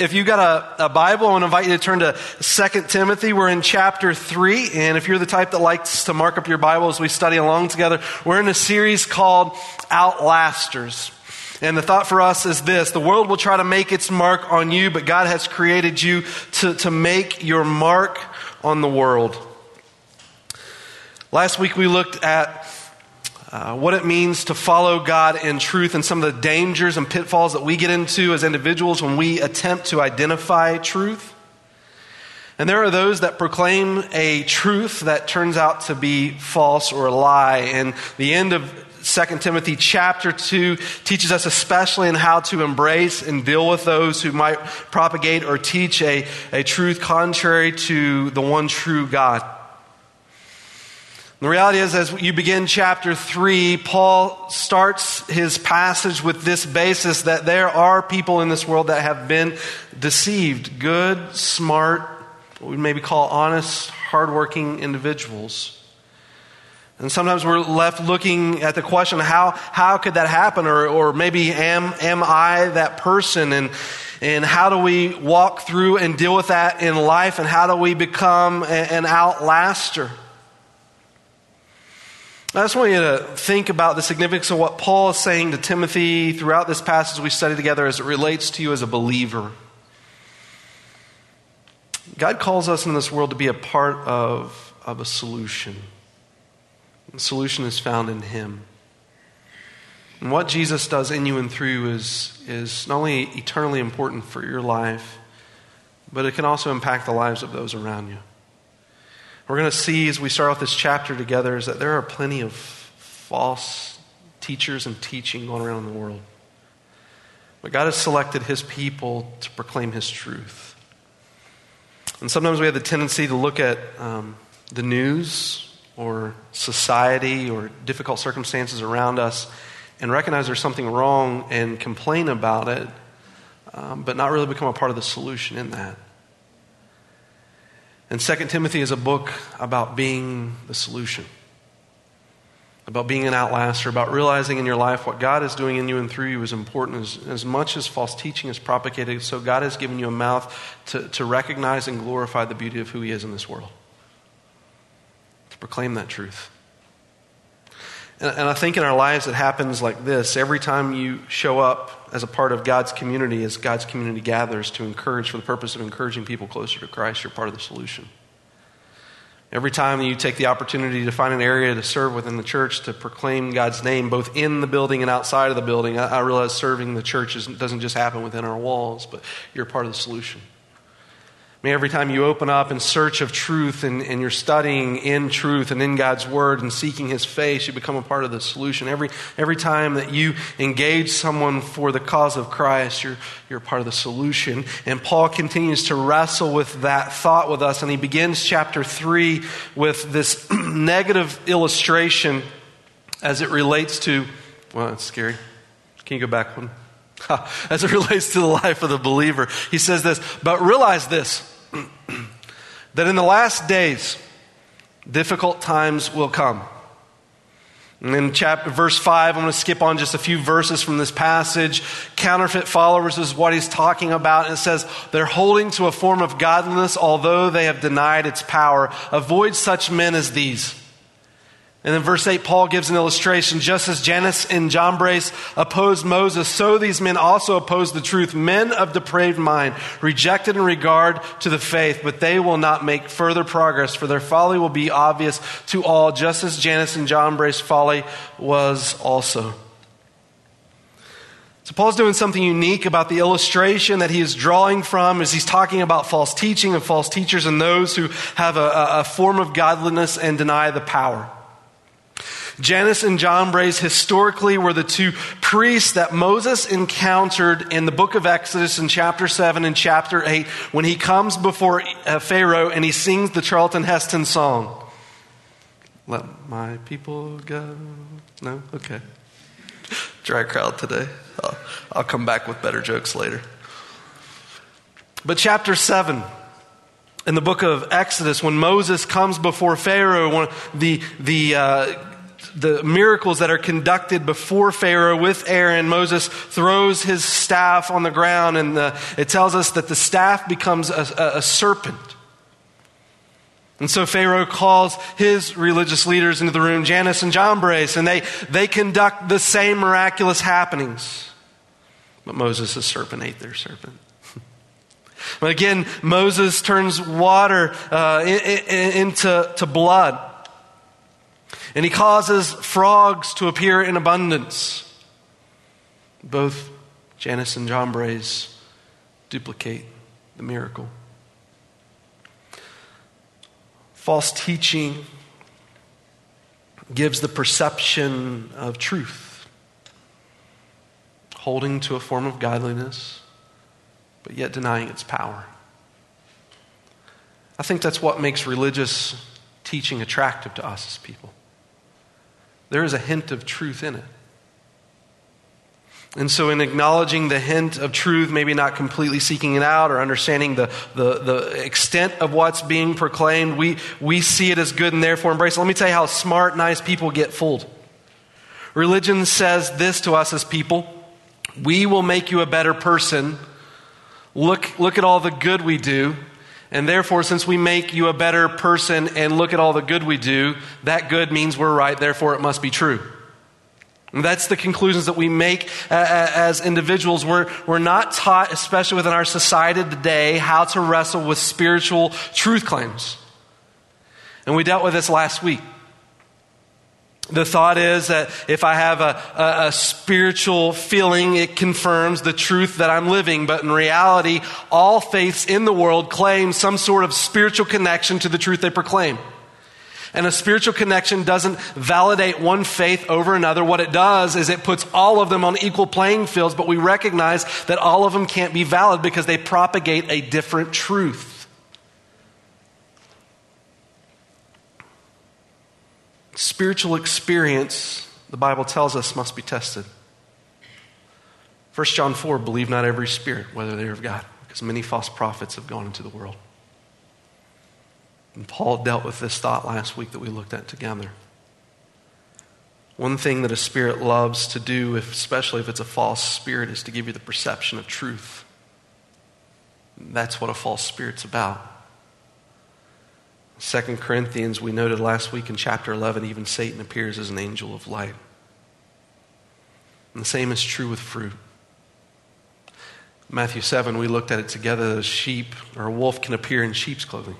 If you've got a, a, Bible, I want to invite you to turn to 2 Timothy. We're in chapter 3. And if you're the type that likes to mark up your Bible as we study along together, we're in a series called Outlasters. And the thought for us is this the world will try to make its mark on you, but God has created you to, to make your mark on the world. Last week we looked at uh, what it means to follow God in truth and some of the dangers and pitfalls that we get into as individuals when we attempt to identify truth. And there are those that proclaim a truth that turns out to be false or a lie. And the end of 2 Timothy chapter 2 teaches us especially in how to embrace and deal with those who might propagate or teach a, a truth contrary to the one true God. The reality is, as you begin chapter 3, Paul starts his passage with this basis that there are people in this world that have been deceived. Good, smart, what we maybe call honest, hardworking individuals. And sometimes we're left looking at the question, how, how could that happen? Or, or maybe am, am I that person? And, and how do we walk through and deal with that in life? And how do we become an outlaster? I just want you to think about the significance of what Paul is saying to Timothy throughout this passage we study together as it relates to you as a believer. God calls us in this world to be a part of, of a solution. The solution is found in Him. And what Jesus does in you and through you is, is not only eternally important for your life, but it can also impact the lives of those around you. We're going to see as we start off this chapter together is that there are plenty of false teachers and teaching going around in the world. But God has selected his people to proclaim his truth. And sometimes we have the tendency to look at um, the news or society or difficult circumstances around us and recognize there's something wrong and complain about it, um, but not really become a part of the solution in that. And Second Timothy is a book about being the solution, about being an outlaster, about realizing in your life what God is doing in you and through you is important. As, as much as false teaching is propagated, so God has given you a mouth to, to recognize and glorify the beauty of who He is in this world, to proclaim that truth. And, and I think in our lives it happens like this. Every time you show up as a part of God's community, as God's community gathers to encourage for the purpose of encouraging people closer to Christ, you're part of the solution. Every time you take the opportunity to find an area to serve within the church, to proclaim God's name, both in the building and outside of the building, I, I realize serving the church is, doesn't just happen within our walls, but you're part of the solution. May every time you open up in search of truth and, and, you're studying in truth and in God's Word and seeking His face, you become a part of the solution. Every, every time that you engage someone for the cause of Christ, you're, you're part of the solution. And Paul continues to wrestle with that thought with us, and he begins chapter 3 with this negative illustration as it relates to, well, it's scary. Can you go back one? As it relates to the life of the believer, he says this, but realize this that in the last days, difficult times will come. And in chapter verse 5, I'm going to skip on just a few verses from this passage. Counterfeit followers is what he's talking about. And it says, they're holding to a form of godliness, although they have denied its power. Avoid such men as these. And in verse 8, Paul gives an illustration. Just as Jannes and Jambres opposed Moses, so these men also opposed the truth. Men of depraved mind, rejected in regard to the faith, but they will not make further progress, for their folly will be obvious to all, just as Jannes and Jambres' folly was also. So Paul's doing something unique about the illustration that he is drawing from as he's talking about false teaching and false teachers and those who have a, a form of godliness and deny the power. Jannes and Jambres historically were the two priests that Moses encountered in the book of Exodus in chapter 7 and chapter 8 when he comes before uh, Pharaoh and he sings the Charlton Heston song. Let my people go. No? Okay. Dry crowd today. I'll, I'll come back with better jokes later. But chapter 7 in the book of Exodus, when Moses comes before Pharaoh, the, the uh, the miracles that are conducted before Pharaoh with Aaron, Moses throws his staff on the ground, and the, it tells us that the staff becomes a, a, serpent. And so Pharaoh calls his religious leaders into the room, Jannes and Jambres, and they, they conduct the same miraculous happenings. But Moses' serpent ate their serpent. but again, Moses turns water uh, in, in, into to blood. And he causes frogs to appear in abundance. Both Jannes and Jambres duplicate the miracle. False teaching gives the perception of truth, holding to a form of godliness, but yet denying its power. I think that's what makes religious teaching attractive to us as people. There is a hint of truth in it. And so, in acknowledging the hint of truth, maybe not completely seeking it out or understanding the, the, the, extent of what's being proclaimed, we, we see it as good and therefore embrace it. Let me tell you how smart, nice people get fooled. Religion says this to us as people we will make you a better person. Look, look at all the good we do. And therefore, since we make you a better person and look at all the good we do, that good means we're right, therefore it must be true. And that's the conclusions that we make uh, uh, as individuals. We're, we're not taught, especially within our society today, how to wrestle with spiritual truth claims. And we dealt with this last week. The thought is that if I have a, a, a, spiritual feeling, it confirms the truth that I'm living. But in reality, all faiths in the world claim some sort of spiritual connection to the truth they proclaim. And a spiritual connection doesn't validate one faith over another. What it does is it puts all of them on equal playing fields, but we recognize that all of them can't be valid because they propagate a different truth. Spiritual experience, the Bible tells us, must be tested. 1 John 4 believe not every spirit, whether they are of God, because many false prophets have gone into the world. And Paul dealt with this thought last week that we looked at together. One thing that a spirit loves to do, if, especially if it's a false spirit, is to give you the perception of truth. That's what a false spirit's about. Second Corinthians, we noted last week in chapter 11, even Satan appears as an angel of light. And the same is true with fruit. Matthew 7, we looked at it together. A sheep or a wolf can appear in sheep's clothing.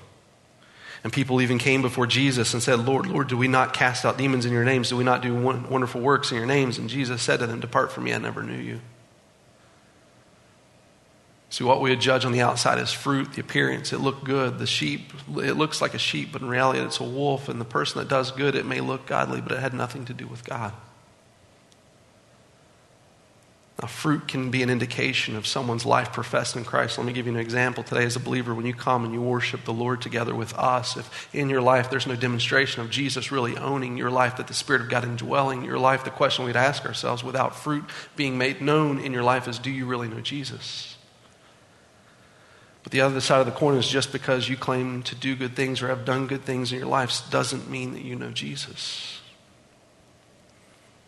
And people even came before Jesus and said, Lord, Lord, do we not cast out demons in your names? Do we not do wonderful works in your names? And Jesus said to them, Depart from me, I never knew you. See, what we would judge on the outside is fruit, the appearance. It looked good. The sheep, it looks like a sheep, but in reality, it's a wolf. And the person that does good, it may look godly, but it had nothing to do with God. Now, fruit can be an indication of someone's life professed in Christ. Let me give you an example. Today, as a believer, when you come and you worship the Lord together with us, if in your life there's no demonstration of Jesus really owning your life, that the Spirit of God indwelling your life, the question we'd ask ourselves without fruit being made known in your life is do you really know Jesus? But the other side of the coin is just because you claim to do good things or have done good things in your life doesn't mean that you know Jesus.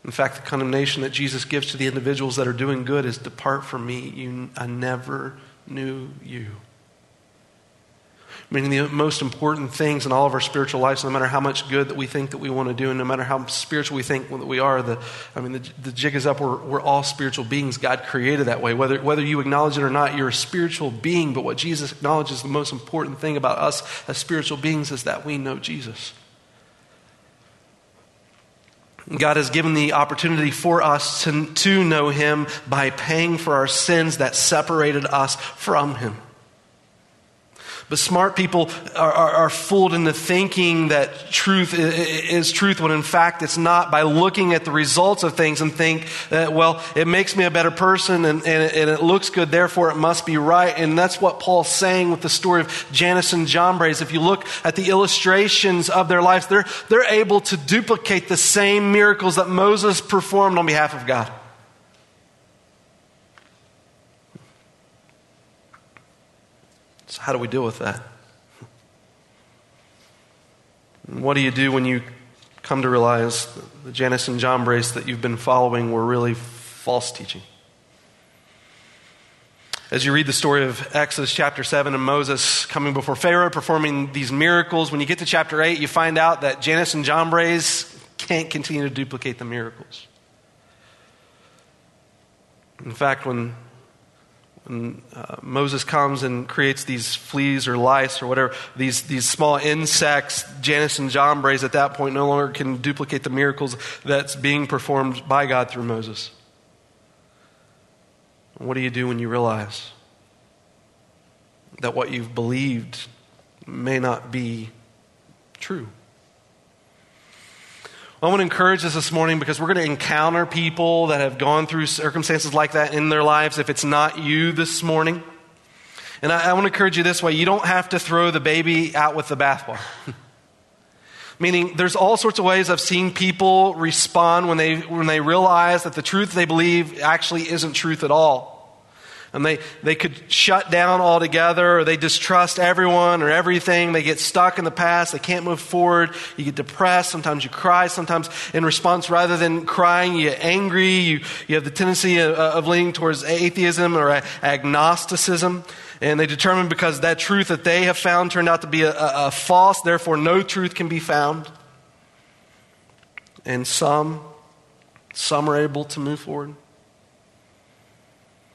In fact, the condemnation that Jesus gives to the individuals that are doing good is depart from me. You, I never knew you. Meaning the most important things in all of our spiritual lives, no matter how much good that we think that we want to do, and no matter how spiritual we think that we are, the, I mean, the, the jig is up. We're, we're all spiritual beings. God created that way. Whether, whether you acknowledge it or not, you're a spiritual being. But what Jesus acknowledges, the most important thing about us as spiritual beings is that we know Jesus. God has given the opportunity for us to, to know Him by paying for our sins that separated us from Him. But smart people are, are, are, fooled into thinking that truth is truth when in fact it's not by looking at the results of things and think that, well, it makes me a better person and, and, and it looks good, therefore it must be right. And that's what Paul's saying with the story of Jannes and Jambres. If you look at the illustrations of their lives, they're, they're able to duplicate the same miracles that Moses performed on behalf of God. How do we deal with that? What do you do when you come to realize the Jannes and Jambres that you've been following were really false teaching. As you read the story of Exodus chapter 7 and Moses coming before Pharaoh performing these miracles, when you get to chapter 8, you find out that Jannes and Jambres can't continue to duplicate the miracles. In fact, when, when uh, Moses comes and creates these fleas or lice or whatever, these, these small insects, Jannes and Jambres at that point no longer can duplicate the miracles that's being performed by God through Moses. What do you do when you realize that what you've believed may not be true? I want to encourage us this morning because we're going to encounter people that have gone through circumstances like that in their lives if it's not you this morning. And I, I want to encourage you this way you don't have to throw the baby out with the bathwater. Meaning, there's all sorts of ways I've seen people respond when they, when they realize that the truth they believe actually isn't truth at all. And they, they could shut down altogether, or they distrust everyone or everything. They get stuck in the past. They can't move forward. You get depressed. Sometimes you cry. Sometimes, in response, rather than crying, you get angry. You, you have the tendency of, of leaning towards atheism or agnosticism. And they determine because that truth that they have found turned out to be a, a, a false, therefore no truth can be found. And some, some are able to move forward.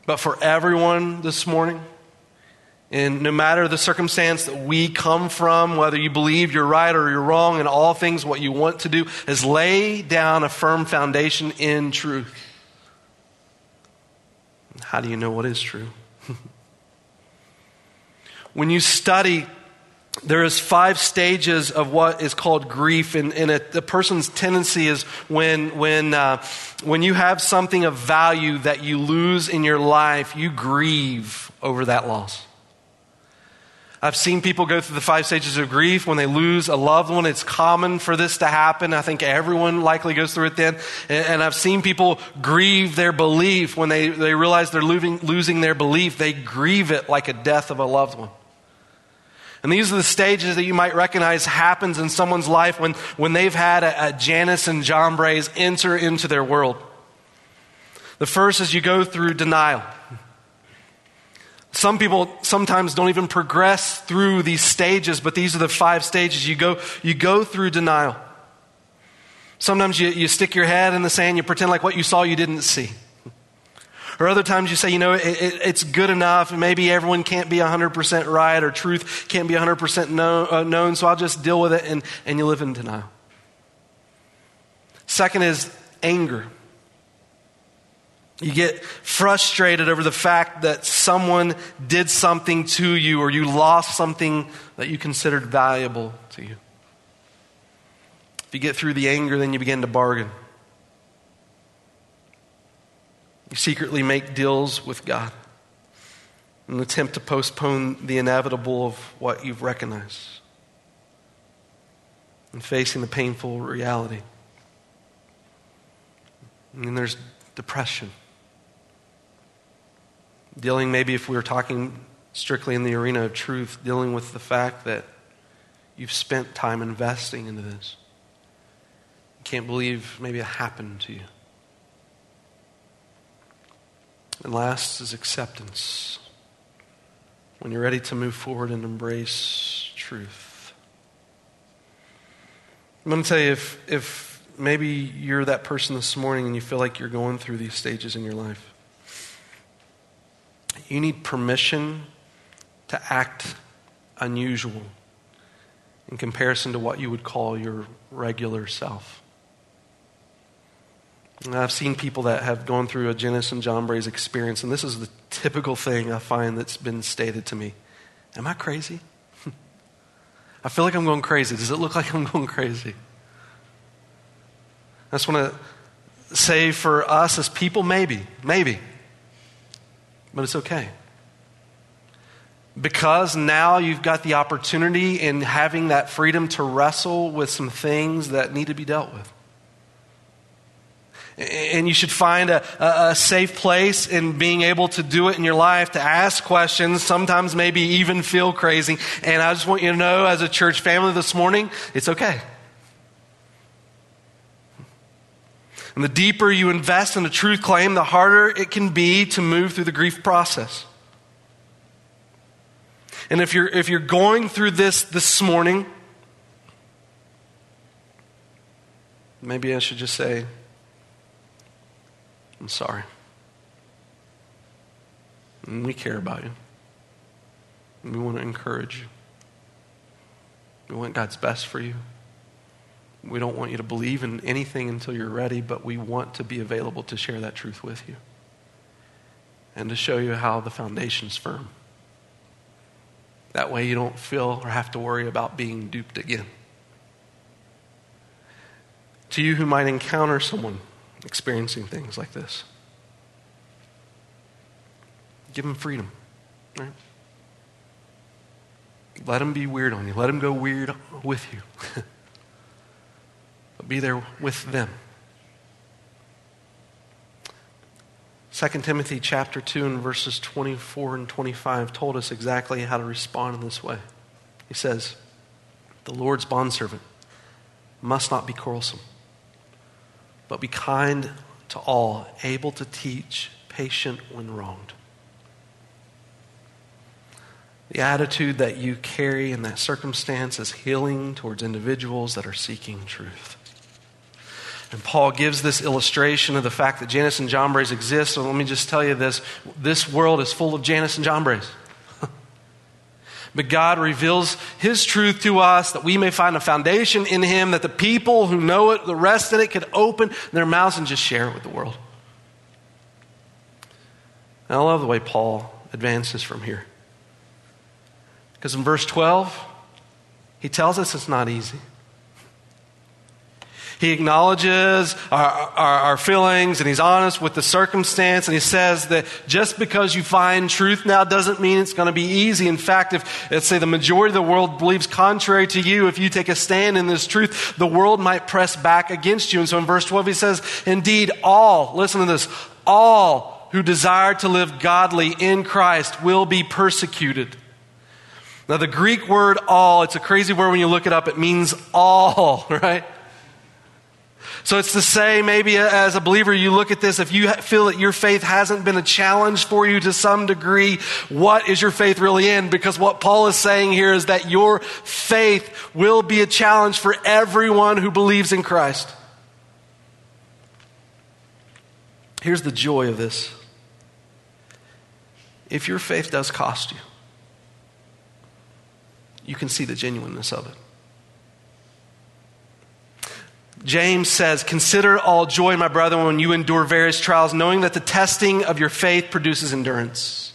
But for everyone this morning, and no matter the circumstance that we come from, whether you believe you're right or you're wrong, in all things, what you want to do is lay down a firm foundation in truth. How do you know what is true? When you study, there is five stages of what is called grief, and, and a, the person's tendency is when, when, uh, when you have something of value that you lose in your life, you grieve over that loss. I've seen people go through the five stages of grief when they lose a loved one. It's common for this to happen. I think everyone likely goes through it then. And, I've seen people grieve their belief when they, they realize they're losing, losing their belief. They grieve it like a death of a loved one. And these are the stages that you might recognize happens in someone's life when, when they've had a, a Jannes and Jambres enter into their world. The first is you go through denial. Some people sometimes don't even progress through these stages, but these are the five stages. You go, you go through denial. Sometimes you, you stick your head in the sand, you pretend like what you saw you didn't see. Or other times you say, you know, it, it, it's good enough. Maybe everyone can't be 100% right or truth can't be 100% known, uh, known, so I'll just deal with it and, and you live in denial. Second is anger. You get frustrated over the fact that someone did something to you or you lost something that you considered valuable to you. If you get through the anger, then you begin to bargain. You secretly make deals with God in an attempt to postpone the inevitable of what you've recognized and facing the painful reality. And there's depression. Dealing, maybe if we were talking strictly in the arena of truth, dealing with the fact that you've spent time investing into this. You can't believe maybe it happened to you. And last is acceptance. When you're ready to move forward and embrace truth. I'm going to tell you if, if maybe you're that person this morning and you feel like you're going through these stages in your life, you need permission to act unusual in comparison to what you would call your regular self. And I've seen people that have gone through a Jannes and Jambres experience, and this is the typical thing I find that's been stated to me. Am I crazy? I feel like I'm going crazy. Does it look like I'm going crazy? I just want to say for us as people, maybe, maybe. But it's okay. Because now you've got the opportunity in having that freedom to wrestle with some things that need to be dealt with. And you should find a, a, safe place in being able to do it in your life, to ask questions, sometimes maybe even feel crazy. And I just want you to know, as a church family this morning, it's okay. And the deeper you invest in a truth claim, the harder it can be to move through the grief process. And if you're, if you're going through this this morning, maybe I should just say, I'm sorry. And we care about you. And we want to encourage you. We want God's best for you. We don't want you to believe in anything until you're ready, but we want to be available to share that truth with you and to show you how the foundation's firm. That way you don't feel or have to worry about being duped again. To you who might encounter someone experiencing things like this, give them freedom. Right? Let them be weird on you. Let them go weird with you. but be there with them. 2 Timothy chapter 2 and verses 24 and 25 told us exactly how to respond in this way. He says, The Lord's bondservant must not be quarrelsome, but be kind to all, able to teach, patient when wronged. The attitude that you carry in that circumstance is healing towards individuals that are seeking truth. And Paul gives this illustration of the fact that Jannes and Jambres exist. So let me just tell you this this world is full of Jannes and Jambres. But God reveals His truth to us that we may find a foundation in Him, that the people who know it, the rest of it, could open their mouths and just share it with the world. And I love the way Paul advances from here. Because in verse 12, he tells us it's not easy. He acknowledges our, our, our, feelings and he's honest with the circumstance. And he says that just because you find truth now doesn't mean it's going to be easy. In fact, if, let's say, the majority of the world believes contrary to you, if you take a stand in this truth, the world might press back against you. And so in verse 12, he says, Indeed, all, listen to this, all who desire to live godly in Christ will be persecuted. Now, the Greek word all, it's a crazy word when you look it up. It means all, right? So it's to say, maybe as a believer, you look at this, if you feel that your faith hasn't been a challenge for you to some degree, what is your faith really in? Because what Paul is saying here is that your faith will be a challenge for everyone who believes in Christ. Here's the joy of this. If your faith does cost you, you can see the genuineness of it. James says, Consider all joy, my brother, when you endure various trials, knowing that the testing of your faith produces endurance.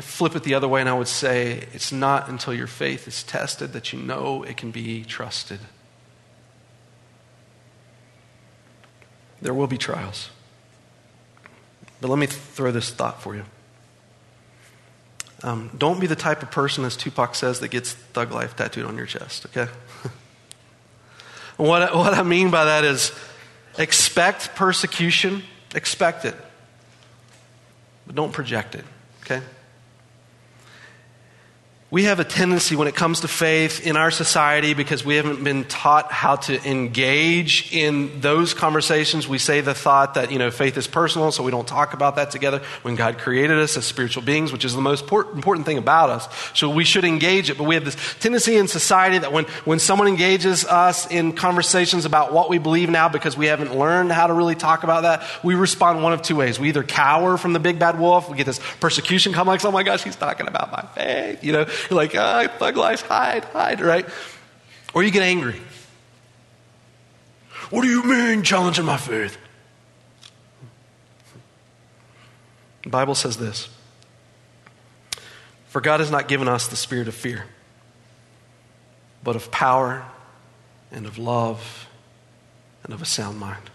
Flip it the other way, and I would say, It's not until your faith is tested that you know it can be trusted. There will be trials. But let me throw this thought for you. Um, don't be the type of person, as Tupac says, that gets thug life tattooed on your chest, okay? what, what I mean by that is expect persecution, expect it, but don't project it, okay? We have a tendency when it comes to faith in our society because we haven't been taught how to engage in those conversations. We say the thought that, you know, faith is personal, so we don't talk about that together when God created us as spiritual beings, which is the most important thing about us. So we should engage it. But we have this tendency in society that when, when someone engages us in conversations about what we believe now because we haven't learned how to really talk about that, we respond one of two ways. We either cower from the big bad wolf, we get this persecution complex, oh my gosh, he's talking about my faith, you know you're like, ah, thug life, hide, hide, right? Or you get angry. What do you mean challenging my faith? The Bible says this For God has not given us the spirit of fear, but of power and of love and of a sound mind.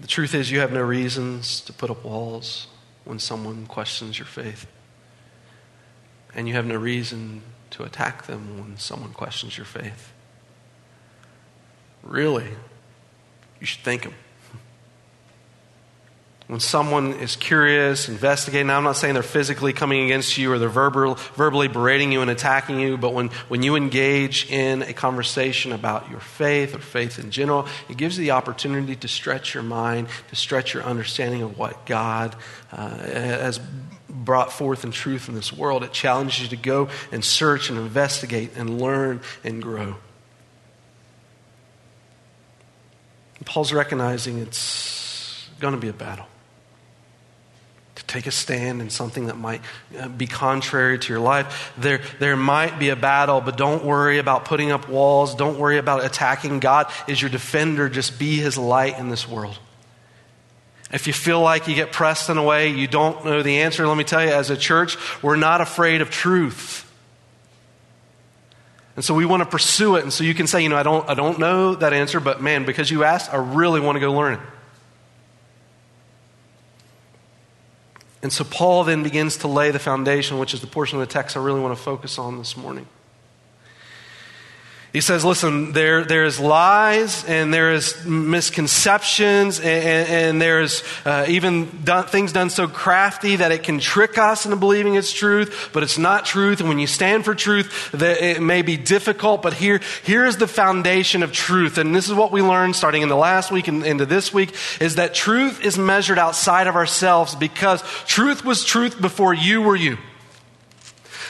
The truth is, you have no reasons to put up walls when someone questions your faith and you have no reason to attack them when someone questions your faith. Really, you should thank them. When someone is curious, investigating, I'm not saying they're physically coming against you or they're verbal, verbally berating you and attacking you, but when, when you engage in a conversation about your faith or faith in general, it gives you the opportunity to stretch your mind, to stretch your understanding of what God uh, has brought forth in truth in this world. It challenges you to go and search and investigate and learn and grow. Paul's recognizing it's going to be a battle To take a stand in something that might uh, be contrary to your life. There, there might be a battle, but don't worry about putting up walls. Don't worry about attacking. God is your defender. Just be his light in this world. If you feel like you get pressed in a way you don't know the answer, let me tell you, as a church, we're not afraid of truth. And so we want to pursue it. And so you can say, you know, I don't, I don't know that answer, but man, because you asked, I really want to go learn it. And so Paul then begins to lay the foundation, which is the portion of the text I really want to focus on this morning. He says, listen, there, there's lies and there is misconceptions and, and there's uh, even done, things done so crafty that it can trick us into believing it's truth, but it's not truth. And when you stand for truth, it may be difficult, but here, here is the foundation of truth. And this is what we learned starting in the last week and into this week is that truth is measured outside of ourselves because truth was truth before you were you.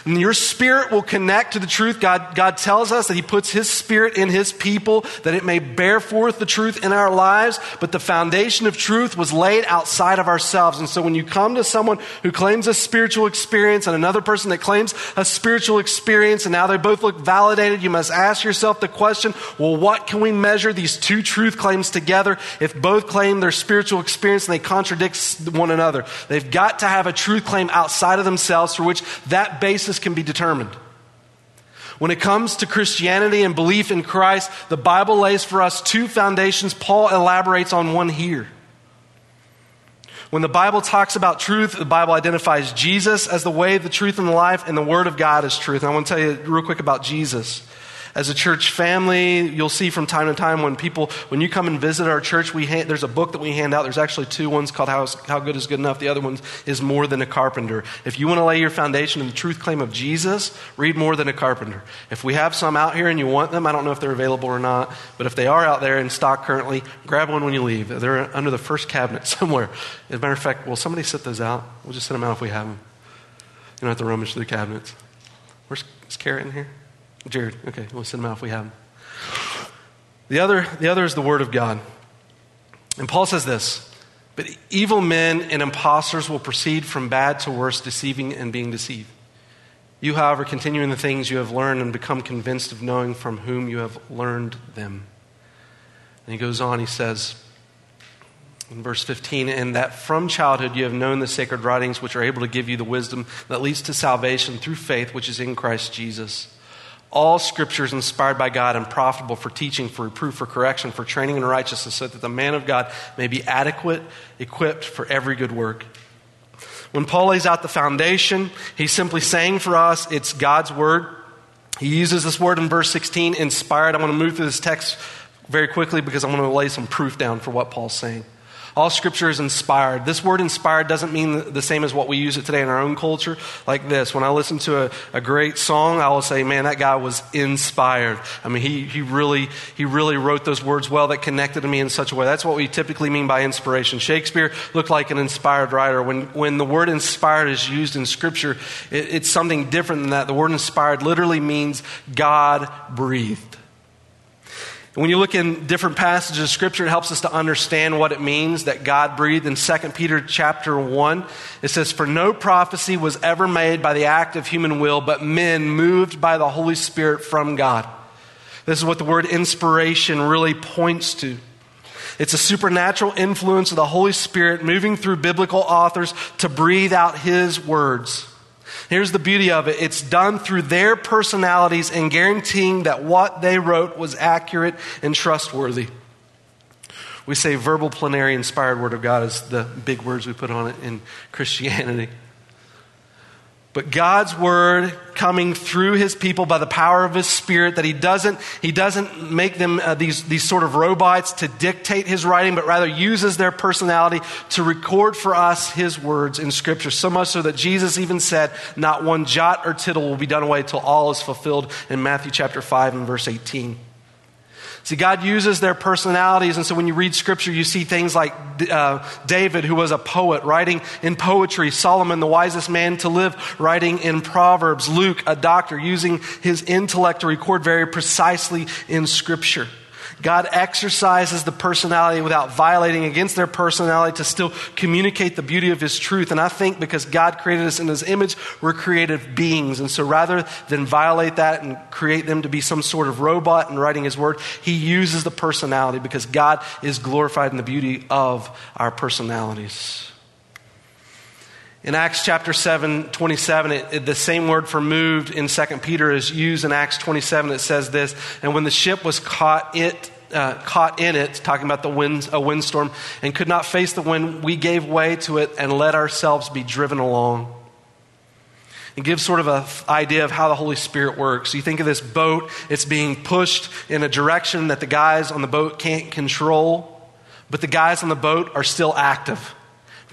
And your spirit will connect to the truth. God, God tells us that He puts His spirit in His people that it may bear forth the truth in our lives. But the foundation of truth was laid outside of ourselves. And so when you come to someone who claims a spiritual experience and another person that claims a spiritual experience and now they both look validated, you must ask yourself the question, well, what can we measure these two truth claims together if both claim their spiritual experience and they contradict one another? They've got to have a truth claim outside of themselves for which that basis can be determined. When it comes to Christianity and belief in Christ, the Bible lays for us two foundations. Paul elaborates on one here. When the Bible talks about truth, the Bible identifies Jesus as the way, the truth, and the life, and the Word of God as truth. And I want to tell you real quick about Jesus as a church family, you'll see from time to time when people, when you come and visit our church, we hand, there's a book that we hand out. There's actually two ones called How, How Good is Good Enough. The other one is More Than a Carpenter. If you want to lay your foundation in the truth claim of Jesus, read More Than a Carpenter. If we have some out here and you want them, I don't know if they're available or not, but if they are out there in stock currently, grab one when you leave. They're under the first cabinet somewhere. As a matter of fact, will somebody sit those out? We'll just sit them out if we have them. You don't have to rummage through the cabinets. Where's is Carrot in here? Jared, okay, we'll send them out if we have them. The other, the other is the Word of God. And Paul says this But evil men and impostors will proceed from bad to worse, deceiving and being deceived. You, however, continue in the things you have learned and become convinced of knowing from whom you have learned them. And he goes on, he says, in verse 15, and that from childhood you have known the sacred writings which are able to give you the wisdom that leads to salvation through faith which is in Christ Jesus. All scripture is inspired by God and profitable for teaching, for reproof, for correction, for training in righteousness, so that the man of God may be adequate, equipped for every good work. When Paul lays out the foundation, he's simply saying for us it's God's word. He uses this word in verse 16, inspired. I want to move through this text very quickly because I want to lay some proof down for what Paul's saying. All scripture is inspired. This word inspired doesn't mean the same as what we use it today in our own culture, like this. When I listen to a, a great song, I will say, man, that guy was inspired. I mean, he, he, really, he really wrote those words well that connected to me in such a way. That's what we typically mean by inspiration. Shakespeare looked like an inspired writer. When, when the word inspired is used in scripture, it, it's something different than that. The word inspired literally means God breathed. And when you look in different passages of scripture, it helps us to understand what it means that God breathed. In 2 Peter chapter 1, it says, For no prophecy was ever made by the act of human will, but men moved by the Holy Spirit from God. This is what the word inspiration really points to. It's a supernatural influence of the Holy Spirit moving through biblical authors to breathe out His words. Here's the beauty of it it's done through their personalities and guaranteeing that what they wrote was accurate and trustworthy. We say verbal, plenary, inspired word of God is the big words we put on it in Christianity. But God's word coming through his people by the power of his spirit that he doesn't he doesn't make them uh, these these sort of robots to dictate his writing but rather uses their personality to record for us his words in scripture. So much so that Jesus even said not one jot or tittle will be done away till all is fulfilled in Matthew chapter 5 and verse 18 See, God uses their personalities, and so when you read scripture, you see things like uh, David, who was a poet, writing in poetry, Solomon, the wisest man to live, writing in Proverbs, Luke, a doctor, using his intellect to record very precisely in scripture. God exercises the personality without violating against their personality to still communicate the beauty of His truth. And I think because God created us in His image, we're creative beings. And so rather than violate that and create them to be some sort of robot in writing His word, He uses the personality because God is glorified in the beauty of our personalities. In Acts chapter 7, 27, it, it, the same word for moved in 2 Peter is used in Acts 27. It says this, and when the ship was caught, it, uh, caught in it, talking about the wind, a windstorm, and could not face the wind, we gave way to it and let ourselves be driven along. It gives sort of an idea of how the Holy Spirit works. You think of this boat, it's being pushed in a direction that the guys on the boat can't control, but the guys on the boat are still active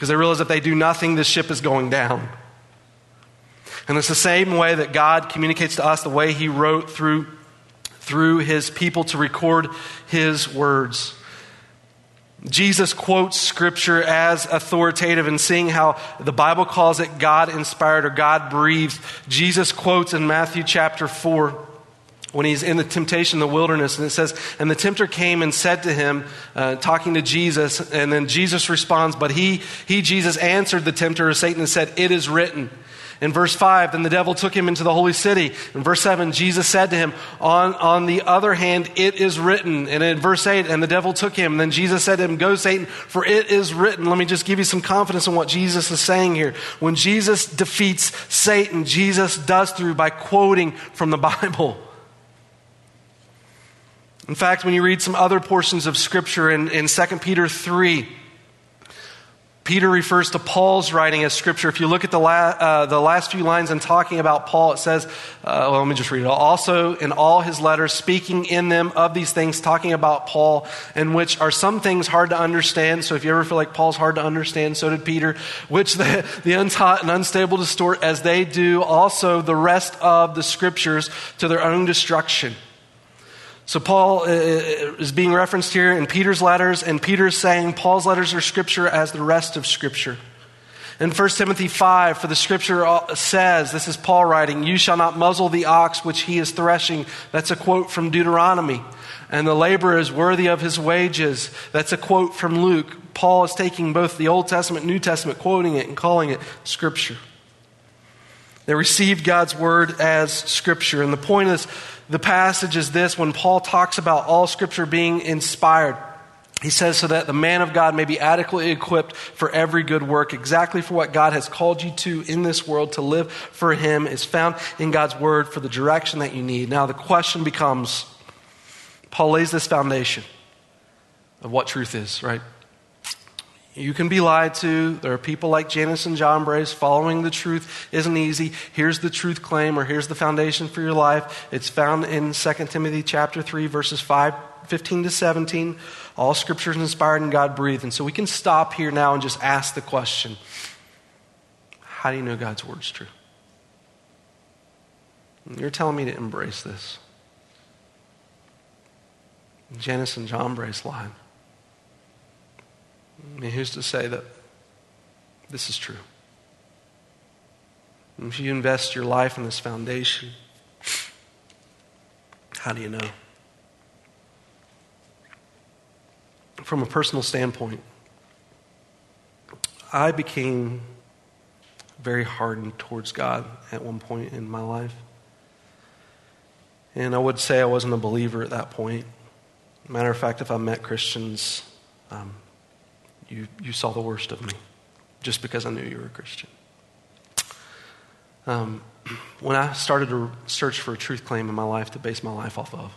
because they realize if they do nothing, this ship is going down. And it's the same way that God communicates to us, the way He wrote through, through His people to record His words. Jesus quotes Scripture as authoritative and seeing how the Bible calls it God inspired or God breathed. Jesus quotes in Matthew chapter 4 when he's in the temptation in the wilderness. And it says, And the tempter came and said to him, uh, talking to Jesus, and then Jesus responds, But he, he, Jesus, answered the tempter of Satan and said, It is written. In verse 5, then the devil took him into the holy city. In verse 7, Jesus said to him, on, on the other hand, it is written. And in verse 8, and the devil took him. And then Jesus said to him, Go, Satan, for it is written. Let me just give you some confidence in what Jesus is saying here. When Jesus defeats Satan, Jesus does through by quoting from the Bible. In fact, when you read some other portions of Scripture in, in 2 Peter 3, Peter refers to Paul's writing as Scripture. If you look at the, la- uh, the last few lines in talking about Paul, it says, uh, well, let me just read it. Also, in all his letters, speaking in them of these things, talking about Paul, in which are some things hard to understand. So if you ever feel like Paul's hard to understand, so did Peter, which the, the untaught and unstable distort as they do also the rest of the Scriptures to their own destruction. So, Paul uh, uh, is being referenced here in Peter's letters, and Peter's saying Paul's letters are scripture as the rest of scripture. In 1 Timothy 5, for the scripture says, this is Paul writing, You shall not muzzle the ox which he is threshing. That's a quote from Deuteronomy. And the laborer is worthy of his wages. That's a quote from Luke. Paul is taking both the Old Testament and New Testament, quoting it and calling it scripture. They received God's word as scripture. And the point is, the passage is this when Paul talks about all scripture being inspired. He says, so that the man of God may be adequately equipped for every good work, exactly for what God has called you to in this world to live for Him is found in God's Word for the direction that you need. Now, the question becomes Paul lays this foundation of what truth is, right? You can be lied to. There are people like Jannes and Jambres. Following the truth isn't easy. Here's the truth claim, or here's the foundation for your life. It's found in 2 Timothy chapter 3, verses 5, 15 to 17. All scripture is inspired and God breathed. And so we can stop here now and just ask the question How do you know God's word's true? You're telling me to embrace this. Jannes and Jambres lied. I mean, who's to say that this is true? If you invest your life in this foundation, how do you know? From a personal standpoint, I became very hardened towards God at one point in my life. And I would say I wasn't a believer at that point. Matter of fact, if I met Christians, um, you, you saw the worst of me just because I knew you were a Christian. Um, when I started to search for a truth claim in my life to base my life off of,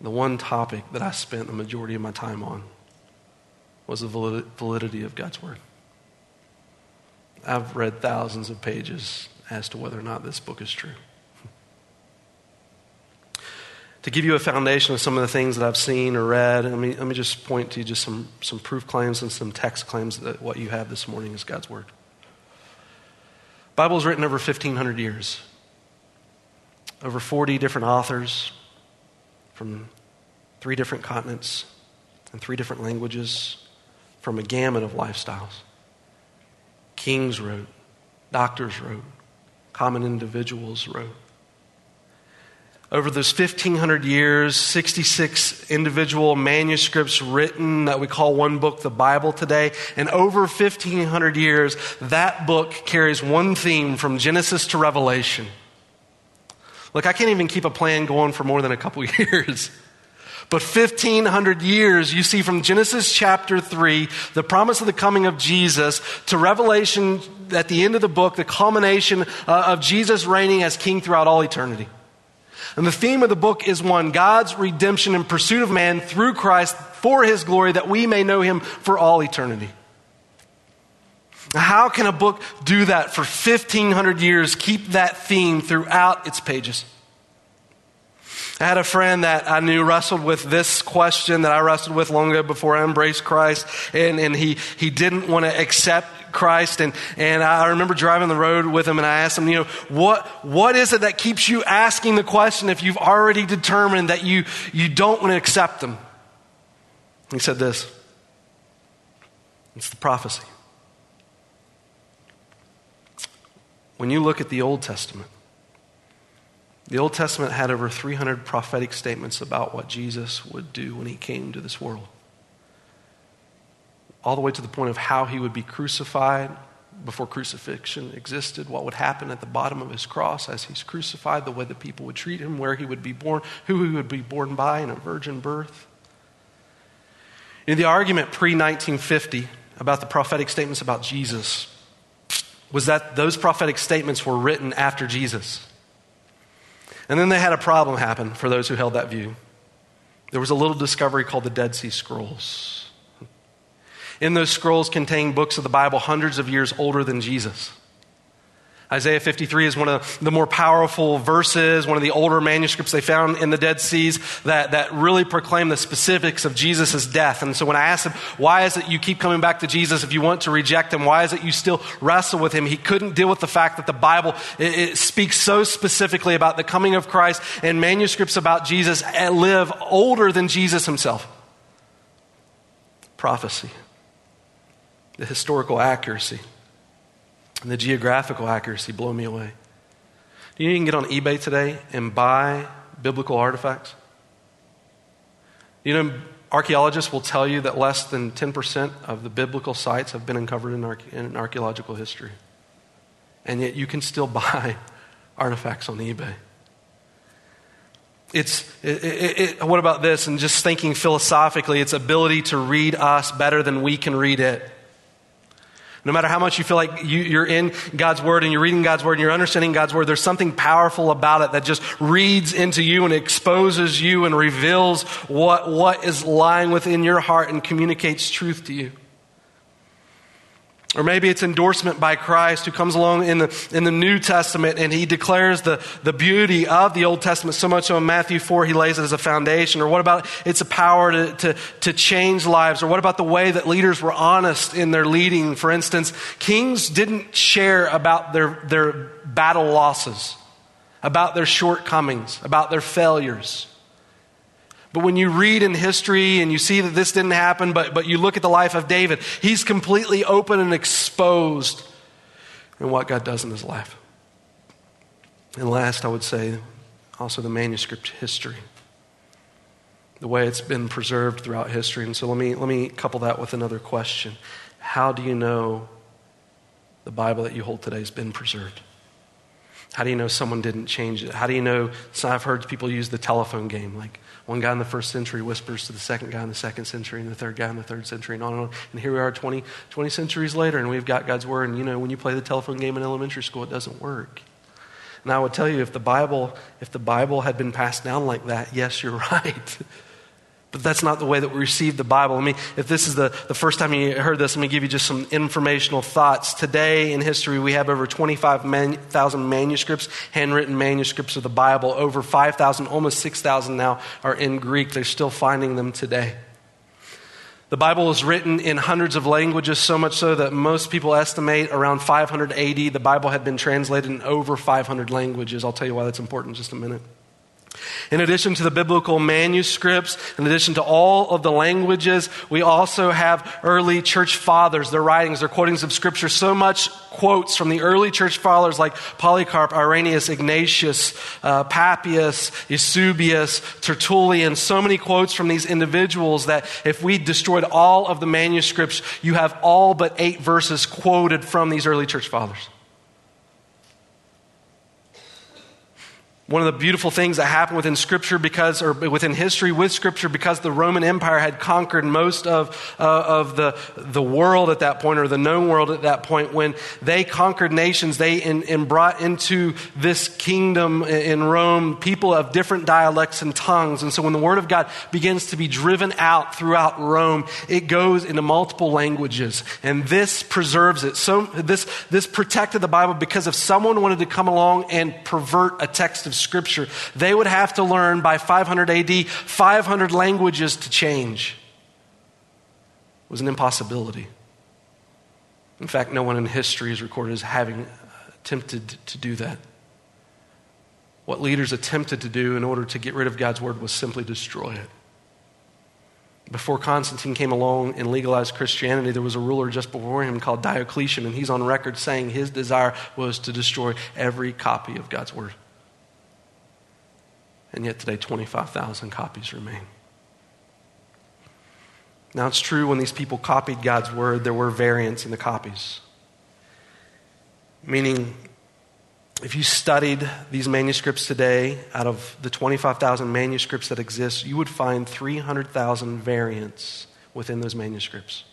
the one topic that I spent the majority of my time on was the validity of God's Word. I've read thousands of pages as to whether or not this book is true. To give you a foundation of some of the things that I've seen or read, let me, let me just point to just some, some proof claims and some text claims that what you have this morning is God's Word. Bible is written over 1,500 years. Over 40 different authors from three different continents and three different languages from a gamut of lifestyles. Kings wrote, doctors wrote, common individuals wrote. Over those 1,500 years, 66 individual manuscripts written that we call one book, the Bible today. And over 1,500 years, that book carries one theme from Genesis to Revelation. Look, I can't even keep a plan going for more than a couple years. But 1500 years, you see from Genesis chapter 3, the promise of the coming of Jesus, to Revelation at the end of the book, the culmination uh, of Jesus reigning as king throughout all eternity. And the theme of the book is one God's redemption and pursuit of man through Christ for his glory that we may know him for all eternity. How can a book do that for 1,500 years, keep that theme throughout its pages? I had a friend that I knew wrestled with this question that I wrestled with long ago before I embraced Christ, and, and he, he didn't want to accept Christ. And, and I remember driving the road with him and I asked him, you know, what, what is it that keeps you asking the question if you've already determined that you, you don't want to accept them? He said this it's the prophecy. When you look at the Old Testament, the Old Testament had over 300 prophetic statements about what Jesus would do when he came to this world all the way to the point of how he would be crucified before crucifixion existed, what would happen at the bottom of his cross as he's crucified, the way that people would treat him, where he would be born, who he would be born by in a virgin birth. In the argument pre 1950 about the prophetic statements about Jesus was that those prophetic statements were written after Jesus. And then they had a problem happen for those who held that view. There was a little discovery called the Dead Sea Scrolls. In those scrolls contain books of the Bible hundreds of years older than Jesus. Isaiah 53 is one of the more powerful verses, one of the older manuscripts they found in the Dead Seas that, that really proclaim the specifics of Jesus' death. And so when I asked him, why is it you keep coming back to Jesus if you want to reject him? Why is it you still wrestle with him? He couldn't deal with the fact that the Bible it, it speaks so specifically about the coming of Christ and manuscripts about Jesus live older than Jesus himself. Prophecy the historical accuracy and the geographical accuracy blow me away. You, know, you can get on eBay today and buy biblical artifacts. You know, archaeologists will tell you that less than 10% of the biblical sites have been uncovered in, arche- in archaeological history. And yet you can still buy artifacts on eBay. It's, it, it, it, what about this? And just thinking philosophically, its ability to read us better than we can read it. No matter how much you feel like you, are in God's Word and you're reading God's Word and you're understanding God's Word, there's something powerful about it that just reads into you and exposes you and reveals what, what is lying within your heart and communicates truth to you. Or maybe it's endorsement by Christ who comes along in the, in the New Testament and he declares the, the beauty of the Old Testament so much so in Matthew 4 he lays it as a foundation. Or what about it's a power to, to, to change lives? Or what about the way that leaders were honest in their leading? For instance, kings didn't share about their, their battle losses, about their shortcomings, about their failures. But when you read in history and you see that this didn't happen, but, but you look at the life of David, he's completely open and exposed in what God does in his life. And last, I would say also the manuscript history, the way it's been preserved throughout history. And so let me, let me couple that with another question How do you know the Bible that you hold today has been preserved? How do you know someone didn't change it? How do you know? So I've heard people use the telephone game. Like one guy in the first century whispers to the second guy in the second century, and the third guy in the third century, and on and on. And here we are 20, 20 centuries later, and we've got God's Word. And you know, when you play the telephone game in elementary school, it doesn't work. And I would tell you, if the Bible, if the Bible had been passed down like that, yes, you're right. But that's not the way that we receive the Bible. I mean, if this is the, the first time you heard this, let me give you just some informational thoughts. Today in history, we have over 25,000 manuscripts, handwritten manuscripts of the Bible. Over 5,000, almost 6,000 now are in Greek. They're still finding them today. The Bible is written in hundreds of languages, so much so that most people estimate around 500 AD, the Bible had been translated in over 500 languages. I'll tell you why that's important in just a minute. In addition to the biblical manuscripts, in addition to all of the languages, we also have early church fathers, their writings, their quotings of scripture. So much quotes from the early church fathers like Polycarp, Irenaeus, Ignatius, uh, Papias, Eusebius, Tertullian. So many quotes from these individuals that if we destroyed all of the manuscripts, you have all but eight verses quoted from these early church fathers. One of the beautiful things that happened within Scripture because, or within history with Scripture, because the Roman Empire had conquered most of, uh, of the, the world at that point, or the known world at that point, when they conquered nations, they in, in brought into this kingdom in Rome people of different dialects and tongues. And so when the Word of God begins to be driven out throughout Rome, it goes into multiple languages. And this preserves it. So this, this protected the Bible because if someone wanted to come along and pervert a text of Scripture, they would have to learn by 500 AD 500 languages to change. It was an impossibility. In fact, no one in history is recorded as having attempted to do that. What leaders attempted to do in order to get rid of God's word was simply destroy it. Before Constantine came along and legalized Christianity, there was a ruler just before him called Diocletian, and he's on record saying his desire was to destroy every copy of God's word. And yet today, 25,000 copies remain. Now, it's true when these people copied God's word, there were variants in the copies. Meaning, if you studied these manuscripts today, out of the 25,000 manuscripts that exist, you would find 300,000 variants within those manuscripts.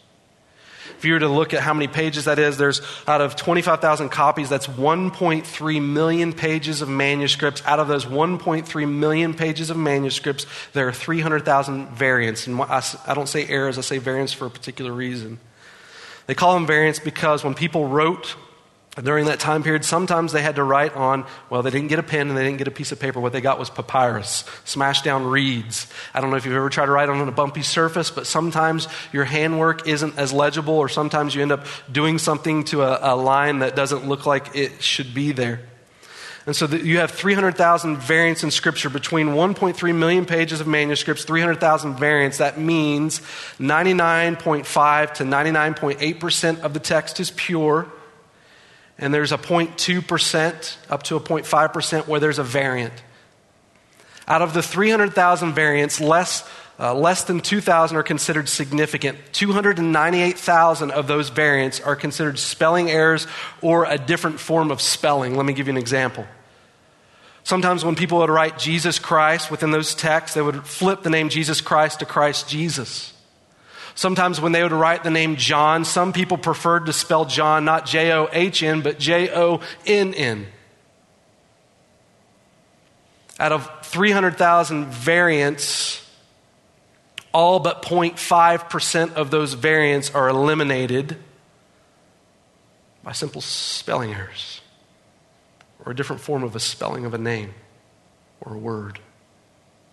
If you were to look at how many pages that is, there's out of 25,000 copies, that's 1.3 million pages of manuscripts. Out of those 1.3 million pages of manuscripts, there are 300,000 variants. And I don't say errors, I say variants for a particular reason. They call them variants because when people wrote during that time period, sometimes they had to write on, well, they didn't get a pen and they didn't get a piece of paper. What they got was papyrus, smashed down reeds. I don't know if you've ever tried to write on a bumpy surface, but sometimes your handwork isn't as legible, or sometimes you end up doing something to a, a line that doesn't look like it should be there. And so the, you have 300,000 variants in Scripture between 1.3 million pages of manuscripts, 300,000 variants. That means 99.5 to 99.8% of the text is pure and there's a 0.2% up to a 0.5% where there's a variant. Out of the 300,000 variants, less, uh, less than 2,000 are considered significant. 298,000 of those variants are considered spelling errors or a different form of spelling. Let me give you an example. Sometimes when people would write Jesus Christ within those texts, they would flip the name Jesus Christ to Christ Jesus. Sometimes when they would write the name John, some people preferred to spell John not J O H N, but J O N N. Out of 300,000 variants, all but 0.5% of those variants are eliminated by simple spelling errors or a different form of a spelling of a name or a word.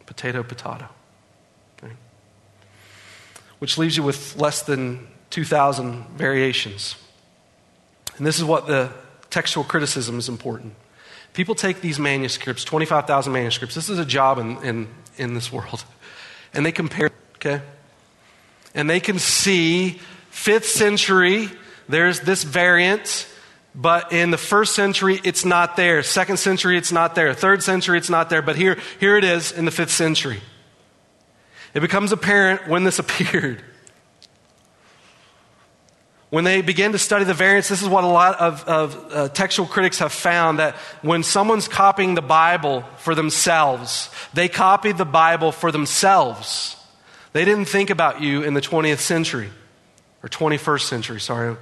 Potato, potato which leaves you with less than 2,000 variations. And this is what the textual criticism is important. People take these manuscripts, 25,000 manuscripts, this is a job in, in, in this world, and they compare, okay? And they can see fifth century, there's this variant, but in the first century, it's not there. Second century, it's not there. Third century, it's not there. But here, here it is in the fifth century. It becomes apparent when this appeared. When they begin to study the variants, this is what a lot of, of uh, textual critics have found that when someone's copying the Bible for themselves, they copied the Bible for themselves. They didn't think about you in the 20th century or 21st century. Sorry, I'm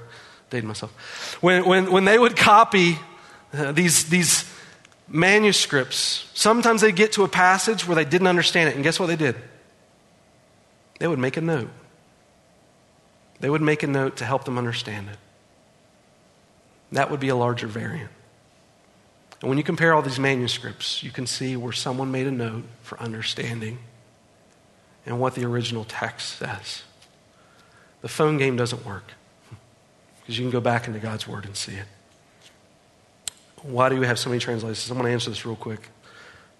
dating myself. When, when, when they would copy uh, these, these manuscripts, sometimes they get to a passage where they didn't understand it. And guess what they did? They would make a note. They would make a note to help them understand it. That would be a larger variant. And when you compare all these manuscripts, you can see where someone made a note for understanding and what the original text says. The phone game doesn't work because you can go back into God's Word and see it. Why do we have so many translations? I'm going to answer this real quick.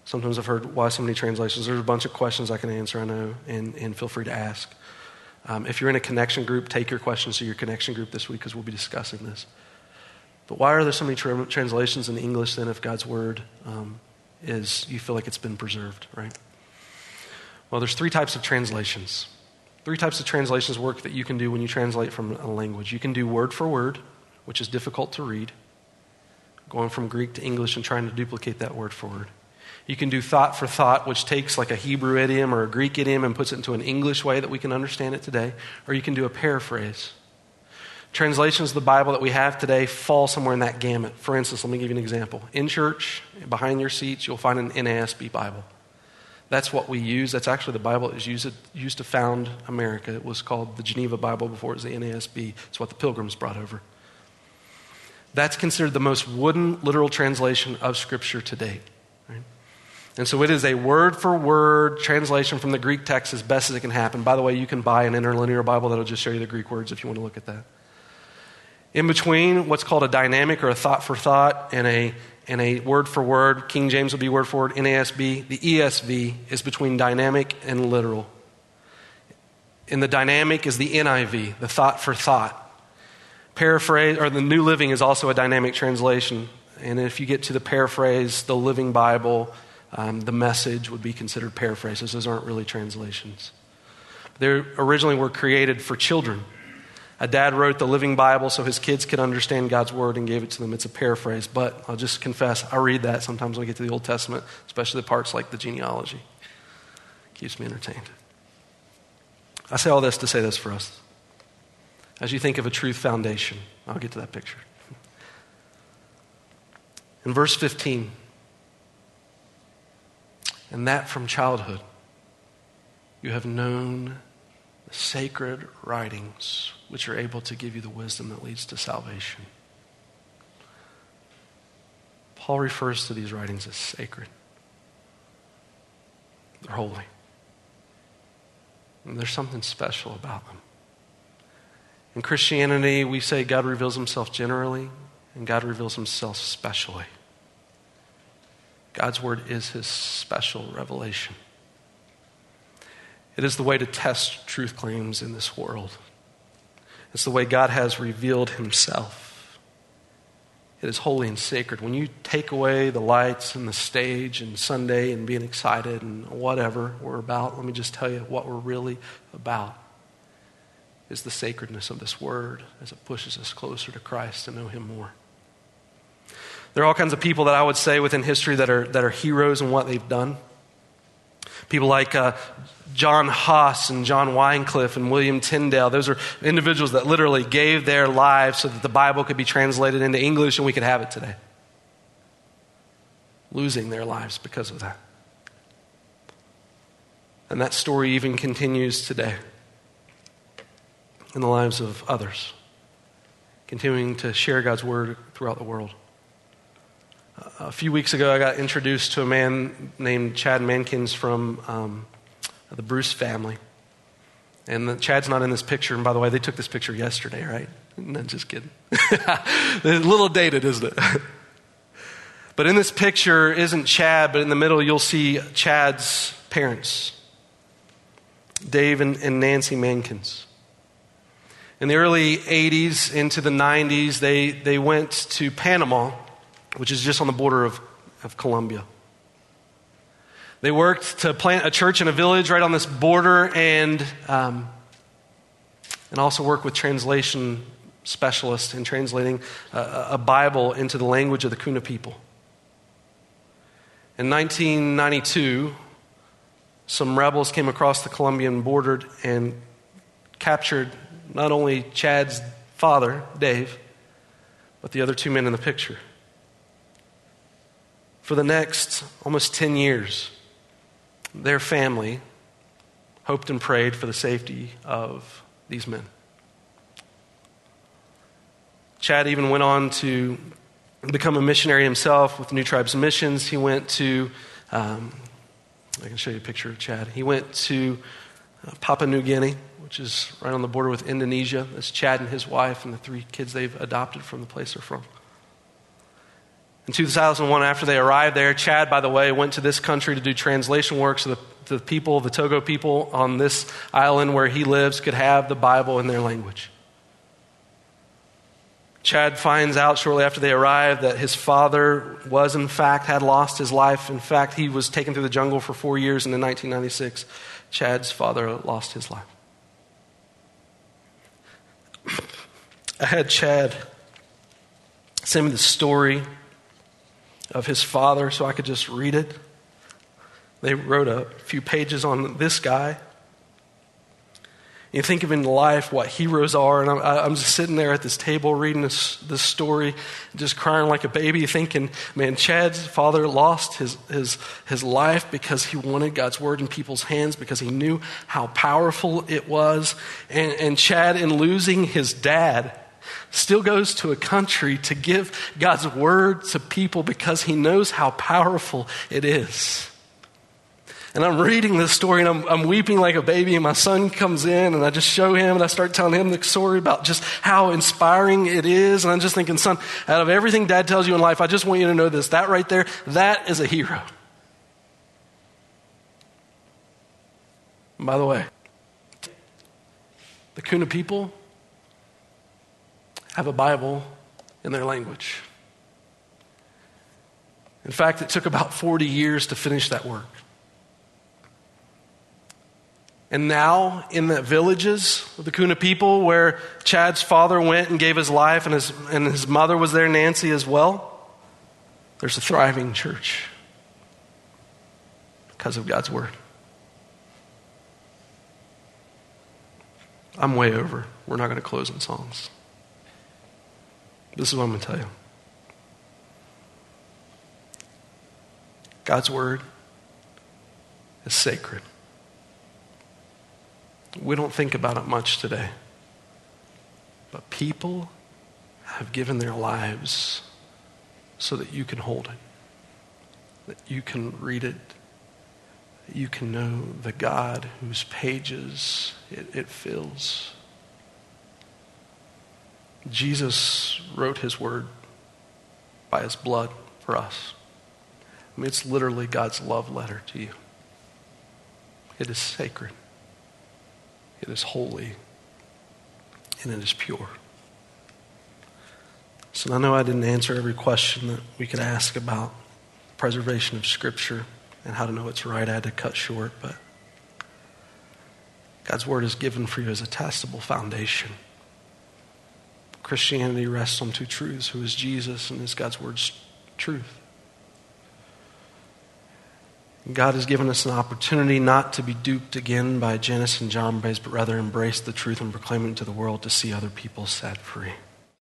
Sometimes I've heard why so many translations. There's a bunch of questions I can answer, I know, and, and feel free to ask. Um, if you're in a connection group, take your questions to your connection group this week because we'll be discussing this. But why are there so many tra- translations in English then if God's word um, is, you feel like it's been preserved, right? Well, there's three types of translations. Three types of translations work that you can do when you translate from a language. You can do word for word, which is difficult to read, going from Greek to English and trying to duplicate that word for word. You can do thought for thought, which takes like a Hebrew idiom or a Greek idiom and puts it into an English way that we can understand it today. Or you can do a paraphrase. Translations of the Bible that we have today fall somewhere in that gamut. For instance, let me give you an example. In church, behind your seats, you'll find an NASB Bible. That's what we use. That's actually the Bible that was used, used to found America. It was called the Geneva Bible before it was the NASB. It's what the pilgrims brought over. That's considered the most wooden literal translation of Scripture to date. And so it is a word for word translation from the Greek text as best as it can happen. By the way, you can buy an interlinear Bible that'll just show you the Greek words if you want to look at that. In between what's called a dynamic or a thought for thought and a, and a word for word, King James will be word for word, NASB, the ESV is between dynamic and literal. In the dynamic is the NIV, the thought for thought. Paraphrase, or the New Living is also a dynamic translation. And if you get to the paraphrase, the Living Bible, um, the message would be considered paraphrases. Those aren't really translations. They originally were created for children. A dad wrote the Living Bible so his kids could understand God's Word and gave it to them. It's a paraphrase, but I'll just confess, I read that sometimes when I get to the Old Testament, especially the parts like the genealogy. Keeps me entertained. I say all this to say this for us. As you think of a truth foundation, I'll get to that picture. In verse 15, and that from childhood, you have known the sacred writings which are able to give you the wisdom that leads to salvation. Paul refers to these writings as sacred. They're holy. And there's something special about them. In Christianity, we say God reveals himself generally, and God reveals himself specially. God's word is his special revelation. It is the way to test truth claims in this world. It's the way God has revealed himself. It is holy and sacred. When you take away the lights and the stage and Sunday and being excited and whatever we're about, let me just tell you what we're really about is the sacredness of this word as it pushes us closer to Christ to know him more. There are all kinds of people that I would say within history that are, that are heroes in what they've done. People like uh, John Huss and John Wycliffe and William Tyndale. Those are individuals that literally gave their lives so that the Bible could be translated into English and we could have it today. Losing their lives because of that. And that story even continues today in the lives of others, continuing to share God's word throughout the world. A few weeks ago, I got introduced to a man named Chad Mankins from um, the Bruce family. And the, Chad's not in this picture. And by the way, they took this picture yesterday, right? No, just kidding. a little dated, isn't it? but in this picture isn't Chad, but in the middle you'll see Chad's parents, Dave and, and Nancy Mankins. In the early 80s into the 90s, they, they went to Panama, which is just on the border of, of Colombia. They worked to plant a church in a village right on this border and, um, and also work with translation specialists in translating a, a Bible into the language of the Kuna people. In 1992, some rebels came across the Colombian border and captured not only Chad's father, Dave, but the other two men in the picture. For the next almost 10 years, their family hoped and prayed for the safety of these men. Chad even went on to become a missionary himself with New Tribes Missions. He went to, um, I can show you a picture of Chad. He went to uh, Papua New Guinea, which is right on the border with Indonesia. That's Chad and his wife and the three kids they've adopted from the place they're from. In 2001, after they arrived there, Chad, by the way, went to this country to do translation work so the, the people, the Togo people on this island where he lives, could have the Bible in their language. Chad finds out shortly after they arrive that his father was, in fact, had lost his life. In fact, he was taken through the jungle for four years, and in 1996, Chad's father lost his life. I had Chad send me the story of his father so I could just read it. They wrote a few pages on this guy. You think of in life what heroes are, and I'm, I'm just sitting there at this table reading this, this story, just crying like a baby, thinking, man, Chad's father lost his, his, his life because he wanted God's word in people's hands, because he knew how powerful it was. And, and Chad, in losing his dad, still goes to a country to give God's word to people because he knows how powerful it is. And I'm reading this story and I'm, I'm, weeping like a baby, and my son comes in and I just show him and I start telling him the story about just how inspiring it is. And I'm just thinking, son, out of everything dad tells you in life, I just want you to know this. That right there, that is a hero. By the way, the Kuna people, have a Bible in their language. In fact, it took about 40 years to finish that work. And now, in the villages of the Kuna people, where Chad's father went and gave his life, and his, and his mother was there, Nancy, as well, there's a thriving church because of God's word. I'm way over. We're not going to close in songs. This is what I'm going to tell you God's Word is sacred. We don't think about it much today. But people have given their lives so that you can hold it, that you can read it, you can know the God whose pages it, it fills. Jesus wrote his word by his blood for us. I mean, it's literally God's love letter to you. It is sacred, it is holy, and it is pure. So I know I didn't answer every question that we could ask about preservation of Scripture and how to know it's right. I had to cut short, but God's word is given for you as a testable foundation. Christianity rests on two truths who is Jesus and is God's word's truth. God has given us an opportunity not to be duped again by Jannes and Jambres, but rather embrace the truth and proclaim it to the world to see other people set free.